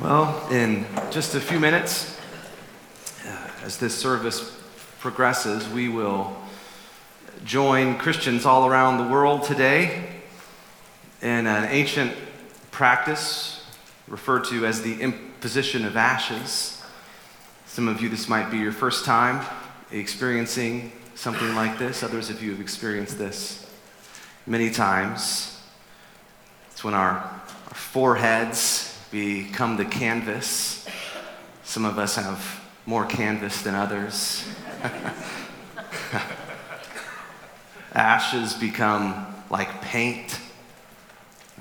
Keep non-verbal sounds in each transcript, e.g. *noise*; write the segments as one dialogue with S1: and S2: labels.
S1: Well, in just a few minutes, uh, as this service progresses, we will join Christians all around the world today in an ancient practice referred to as the imposition of ashes. Some of you, this might be your first time experiencing something like this. Others of you have experienced this many times. It's when our, our foreheads become the canvas. Some of us have more canvas than others. *laughs* Ashes become like paint.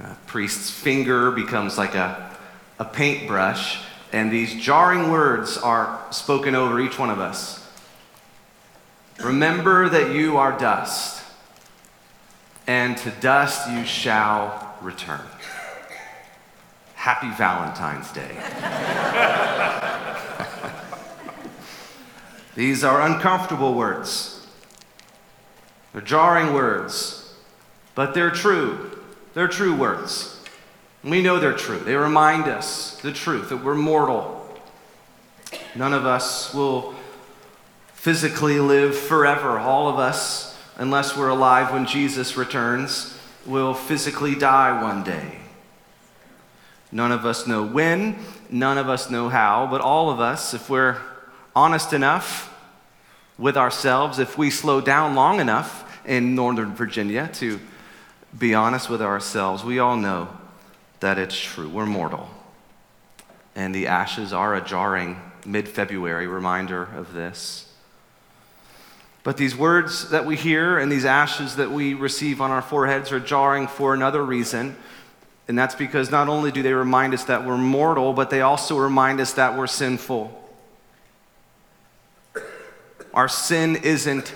S1: A priest's finger becomes like a, a paintbrush, and these jarring words are spoken over each one of us. Remember that you are dust, and to dust you shall return. Happy Valentine's Day. *laughs* These are uncomfortable words. They're jarring words, but they're true. They're true words. We know they're true. They remind us the truth that we're mortal. None of us will physically live forever. All of us, unless we're alive when Jesus returns, will physically die one day. None of us know when, none of us know how, but all of us, if we're honest enough with ourselves, if we slow down long enough in Northern Virginia to be honest with ourselves, we all know that it's true. We're mortal. And the ashes are a jarring mid February reminder of this. But these words that we hear and these ashes that we receive on our foreheads are jarring for another reason. And that's because not only do they remind us that we're mortal, but they also remind us that we're sinful. Our sin isn't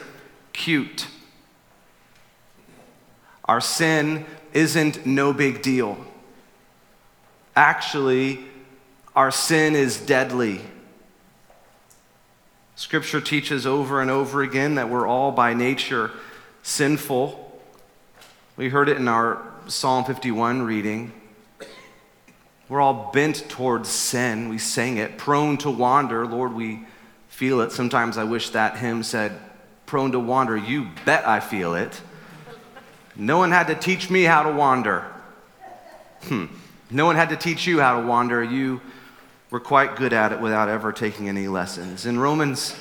S1: cute. Our sin isn't no big deal. Actually, our sin is deadly. Scripture teaches over and over again that we're all by nature sinful. We heard it in our Psalm 51 reading. We're all bent towards sin. We sang it, prone to wander. Lord, we feel it. Sometimes I wish that hymn said, prone to wander. You bet I feel it. No one had to teach me how to wander. Hmm. No one had to teach you how to wander. You were quite good at it without ever taking any lessons. In Romans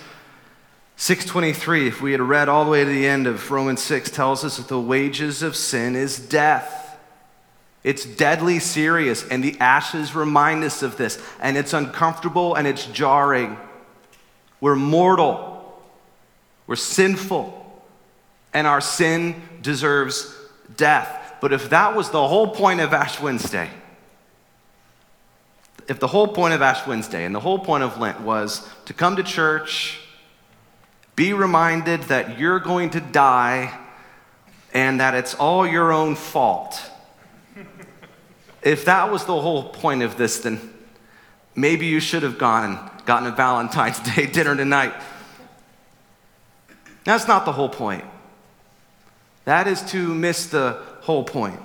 S1: 6:23, if we had read all the way to the end of Romans 6, tells us that the wages of sin is death. It's deadly serious, and the ashes remind us of this. And it's uncomfortable and it's jarring. We're mortal, we're sinful, and our sin deserves death. But if that was the whole point of Ash Wednesday, if the whole point of Ash Wednesday and the whole point of Lent was to come to church, be reminded that you're going to die and that it's all your own fault. if that was the whole point of this, then maybe you should have gone and gotten a Valentine's Day *laughs* dinner tonight. That's not the whole point. That is to miss the whole point.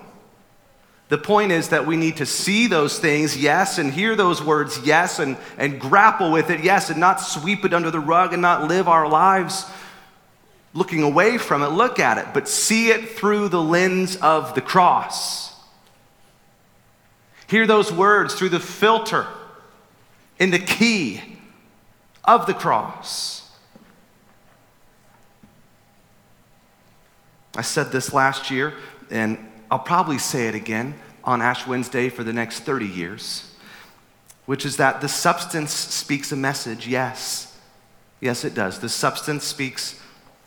S1: The point is that we need to see those things, yes, and hear those words, yes, and, and grapple with it, yes, and not sweep it under the rug and not live our lives looking away from it. Look at it, but see it through the lens of the cross. Hear those words through the filter in the key of the cross. I said this last year, and I'll probably say it again on Ash Wednesday for the next 30 years, which is that the substance speaks a message, yes. Yes, it does. The substance speaks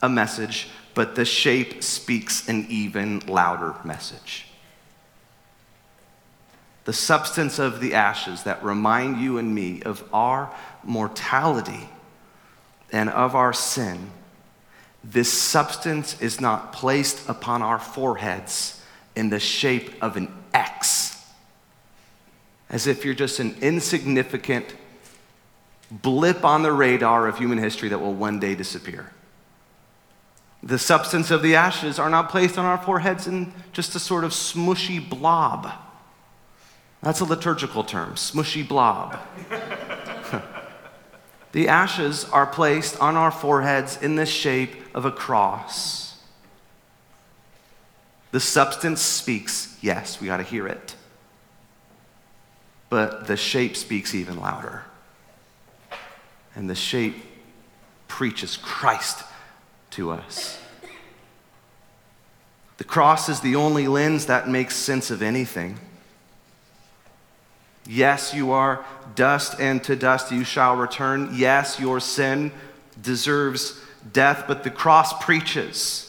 S1: a message, but the shape speaks an even louder message. The substance of the ashes that remind you and me of our mortality and of our sin, this substance is not placed upon our foreheads in the shape of an X, as if you're just an insignificant blip on the radar of human history that will one day disappear. The substance of the ashes are not placed on our foreheads in just a sort of smushy blob. That's a liturgical term, smushy blob. *laughs* the ashes are placed on our foreheads in the shape of a cross. The substance speaks, yes, we got to hear it. But the shape speaks even louder. And the shape preaches Christ to us. The cross is the only lens that makes sense of anything. Yes, you are dust, and to dust you shall return. Yes, your sin deserves death, but the cross preaches.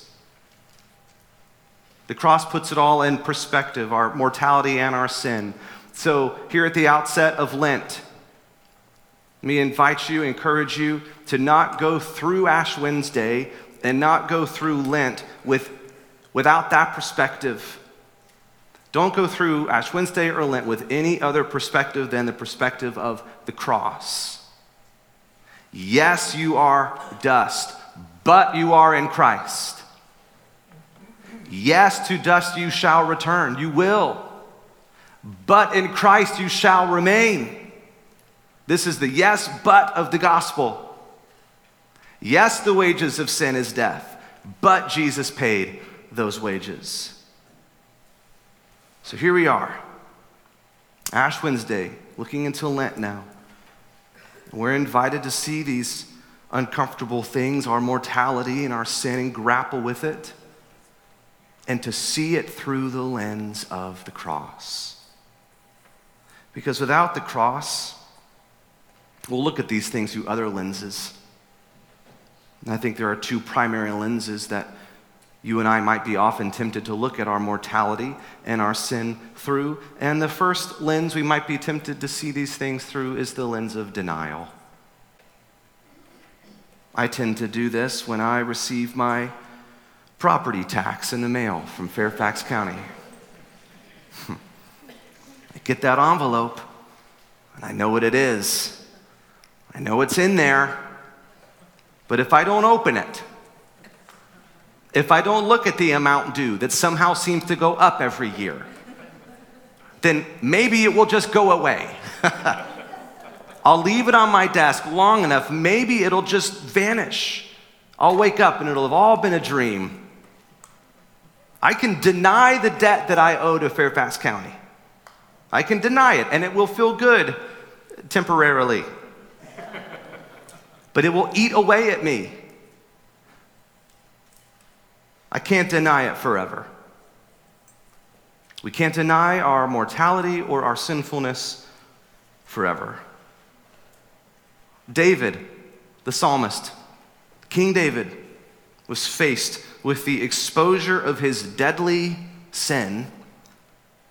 S1: The cross puts it all in perspective our mortality and our sin. So, here at the outset of Lent, me invite you, encourage you to not go through Ash Wednesday and not go through Lent with, without that perspective. Don't go through Ash Wednesday or Lent with any other perspective than the perspective of the cross. Yes, you are dust, but you are in Christ. Yes, to dust you shall return. You will. But in Christ you shall remain. This is the yes, but of the gospel. Yes, the wages of sin is death, but Jesus paid those wages. So here we are, Ash Wednesday, looking into Lent now. We're invited to see these uncomfortable things, our mortality and our sin, and grapple with it, and to see it through the lens of the cross. Because without the cross, we'll look at these things through other lenses. And I think there are two primary lenses that you and I might be often tempted to look at our mortality and our sin through. And the first lens we might be tempted to see these things through is the lens of denial. I tend to do this when I receive my property tax in the mail from Fairfax County. I get that envelope, and I know what it is. I know it's in there. But if I don't open it, if I don't look at the amount due that somehow seems to go up every year, then maybe it will just go away. *laughs* I'll leave it on my desk long enough, maybe it'll just vanish. I'll wake up and it'll have all been a dream. I can deny the debt that I owe to Fairfax County. I can deny it, and it will feel good temporarily. But it will eat away at me. I can't deny it forever. We can't deny our mortality or our sinfulness forever. David, the psalmist, King David, was faced with the exposure of his deadly sin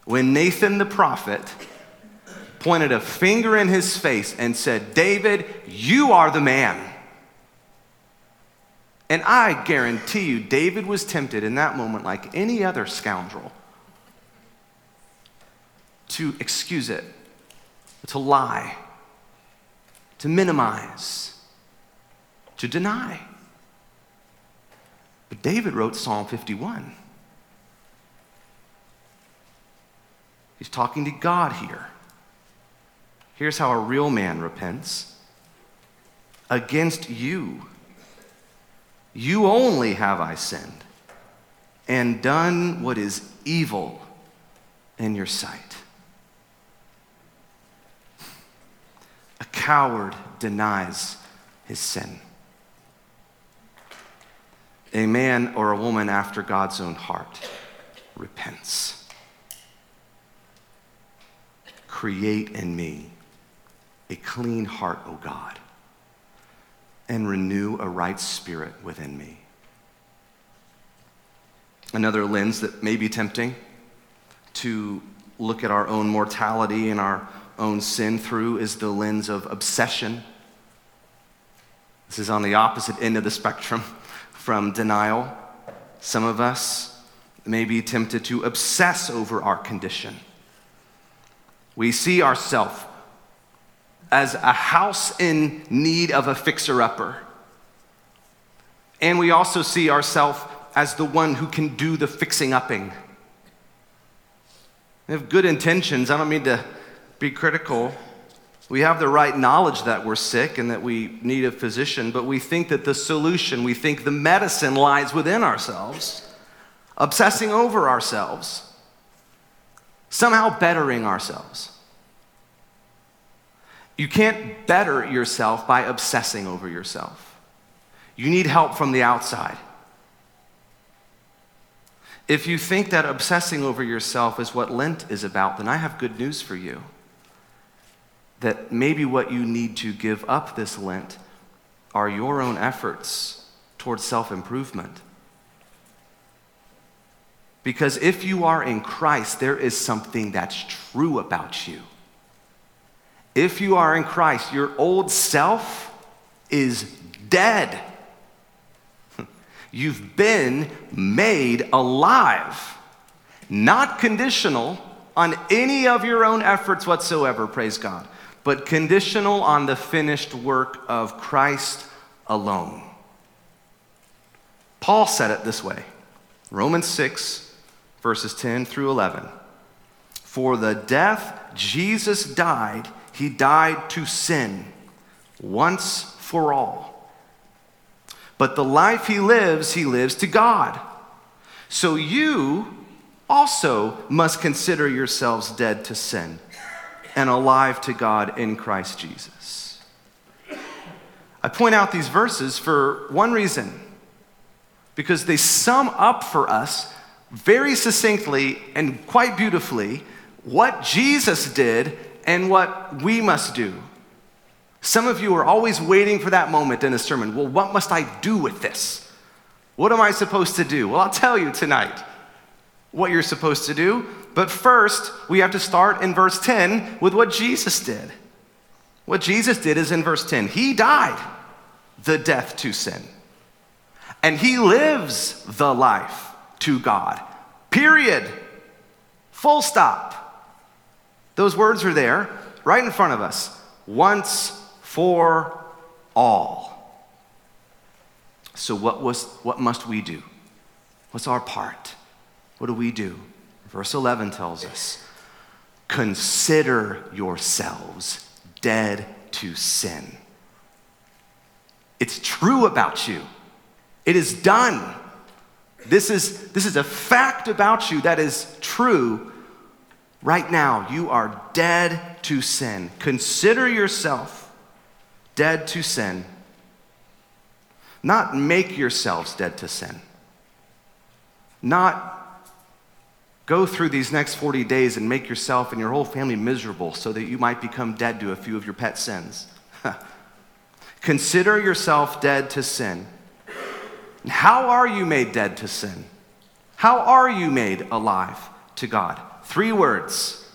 S1: when Nathan the prophet pointed a finger in his face and said, David, you are the man. And I guarantee you, David was tempted in that moment, like any other scoundrel, to excuse it, to lie, to minimize, to deny. But David wrote Psalm 51. He's talking to God here. Here's how a real man repents against you you only have I sinned and done what is evil in your sight. A coward denies his sin. A man or a woman after God's own heart repents. Create in me a clean heart, O God and renew a right spirit within me. Another lens that may be tempting to look at our own mortality and our own sin through is the lens of obsession. This is on the opposite end of the spectrum from denial. Some of us may be tempted to obsess over our condition. We see ourselves as a house in need of a fixer upper. And we also see ourselves as the one who can do the fixing upping. We have good intentions. I don't mean to be critical. We have the right knowledge that we're sick and that we need a physician, but we think that the solution, we think the medicine lies within ourselves, obsessing over ourselves, somehow bettering ourselves. You can't better yourself by obsessing over yourself. You need help from the outside. If you think that obsessing over yourself is what Lent is about, then I have good news for you. That maybe what you need to give up this Lent are your own efforts towards self improvement. Because if you are in Christ, there is something that's true about you. If you are in Christ, your old self is dead. *laughs* You've been made alive, not conditional on any of your own efforts whatsoever, praise God, but conditional on the finished work of Christ alone. Paul said it this way Romans 6, verses 10 through 11. For the death Jesus died, he died to sin once for all but the life he lives, he lives to God. So you also must consider yourselves dead to sin and alive to God in Christ Jesus. I point out these verses for one reason because they sum up for us very succinctly and quite beautifully what Jesus did and what we must do. Some of you are always waiting for that moment in a sermon. Well, what must I do with this? What am I supposed to do? Well, I'll tell you tonight what you're supposed to do. But first, we have to start in verse 10 with what Jesus did. What Jesus did is in verse 10 He died the death to sin, and He lives the life to God. Period. Full stop. Those words are there right in front of us. Once for all. So, what, was, what must we do? What's our part? What do we do? Verse 11 tells us Consider yourselves dead to sin. It's true about you, it is done. This is, this is a fact about you that is true. Right now, you are dead to sin. Consider yourself dead to sin. Not make yourselves dead to sin. Not go through these next 40 days and make yourself and your whole family miserable so that you might become dead to a few of your pet sins. *laughs* Consider yourself dead to sin. How are you made dead to sin? How are you made alive to God? Three words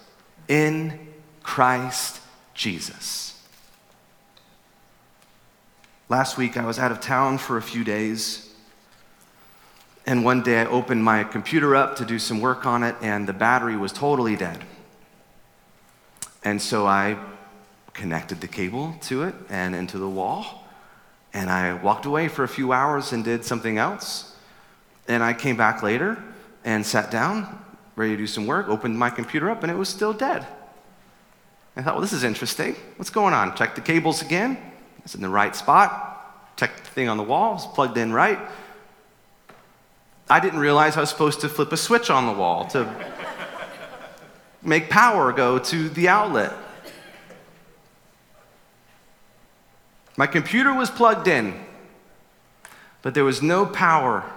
S1: in Christ Jesus. Last week, I was out of town for a few days. And one day, I opened my computer up to do some work on it, and the battery was totally dead. And so I connected the cable to it and into the wall. And I walked away for a few hours and did something else. And I came back later and sat down, ready to do some work, opened my computer up, and it was still dead. I thought, well, this is interesting. What's going on? Checked the cables again. It's in the right spot. Check the thing on the wall, it's plugged in right. I didn't realize I was supposed to flip a switch on the wall to make power go to the outlet. My computer was plugged in, but there was no power,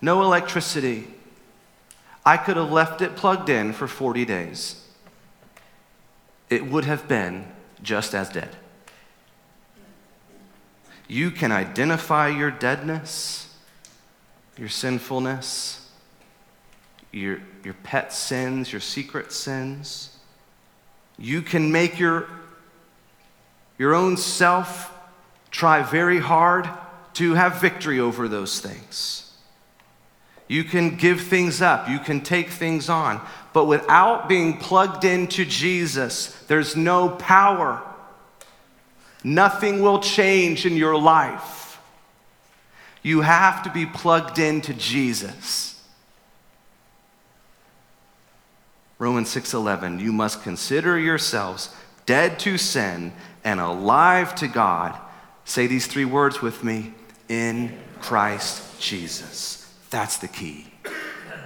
S1: no electricity. I could have left it plugged in for 40 days. It would have been just as dead. You can identify your deadness, your sinfulness, your, your pet sins, your secret sins. You can make your, your own self try very hard to have victory over those things. You can give things up, you can take things on, but without being plugged into Jesus, there's no power. Nothing will change in your life. You have to be plugged into Jesus. Romans 6:11, you must consider yourselves dead to sin and alive to God. Say these three words with me, in Christ Jesus. That's the key. That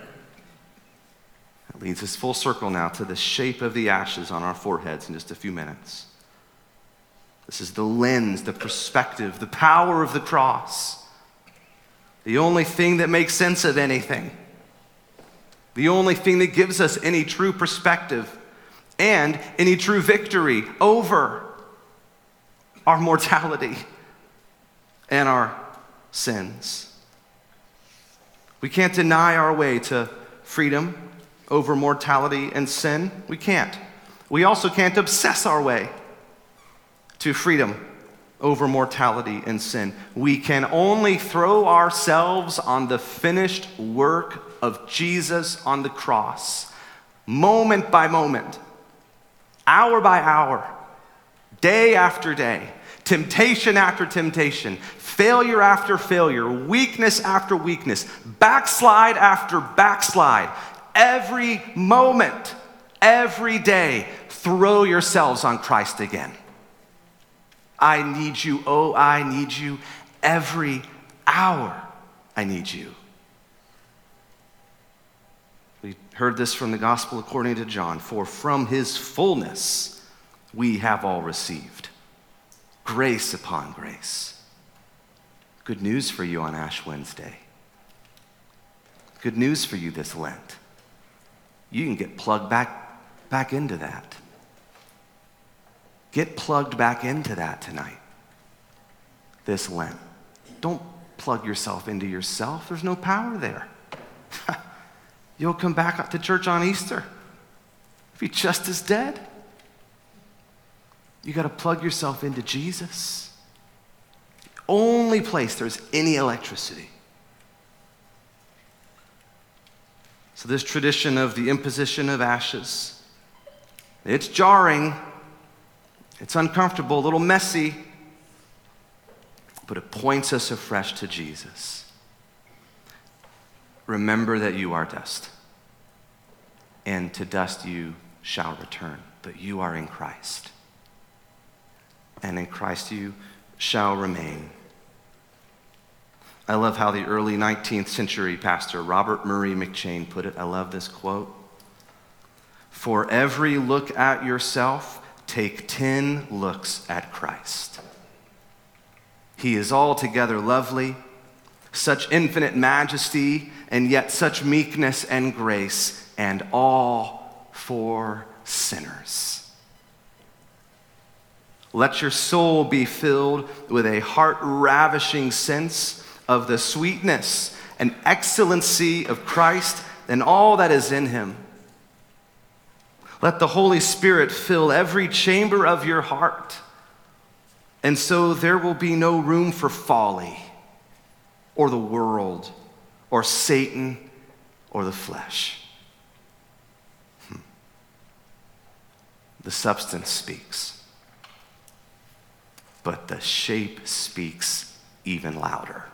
S1: leads us full circle now to the shape of the ashes on our foreheads in just a few minutes. This is the lens, the perspective, the power of the cross. The only thing that makes sense of anything. The only thing that gives us any true perspective and any true victory over our mortality and our sins. We can't deny our way to freedom over mortality and sin. We can't. We also can't obsess our way to freedom over mortality and sin. We can only throw ourselves on the finished work of Jesus on the cross, moment by moment, hour by hour, day after day, temptation after temptation, failure after failure, weakness after weakness, backslide after backslide. Every moment, every day, throw yourselves on Christ again. I need you. Oh, I need you. Every hour, I need you. We heard this from the gospel according to John. For from his fullness we have all received grace upon grace. Good news for you on Ash Wednesday. Good news for you this Lent. You can get plugged back, back into that. Get plugged back into that tonight, this Lent. Don't plug yourself into yourself, there's no power there. *laughs* You'll come back to church on Easter. Be just as dead. You got to plug yourself into Jesus. only place there's any electricity. So, this tradition of the imposition of ashes, it's jarring, it's uncomfortable, a little messy, but it points us afresh to Jesus remember that you are dust, and to dust you shall return, but you are in Christ. And in Christ you shall remain. I love how the early 19th century pastor Robert Murray McCheyne put it. I love this quote. For every look at yourself, take 10 looks at Christ. He is altogether lovely, such infinite majesty and yet such meekness and grace, and all for sinners. Let your soul be filled with a heart ravishing sense of the sweetness and excellency of Christ and all that is in him. Let the Holy Spirit fill every chamber of your heart, and so there will be no room for folly or the world or Satan or the flesh. Hmm. The substance speaks, but the shape speaks even louder.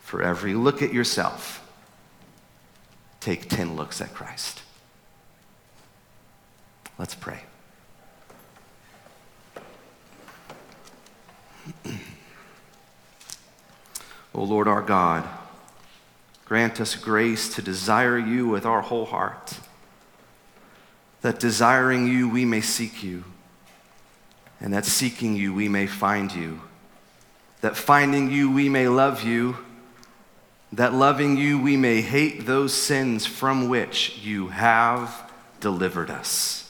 S1: For every look at yourself, take 10 looks at Christ. Let's pray. *clears throat* O Lord our God, grant us grace to desire you with our whole heart, that desiring you we may seek you, and that seeking you we may find you, that finding you we may love you, that loving you we may hate those sins from which you have delivered us.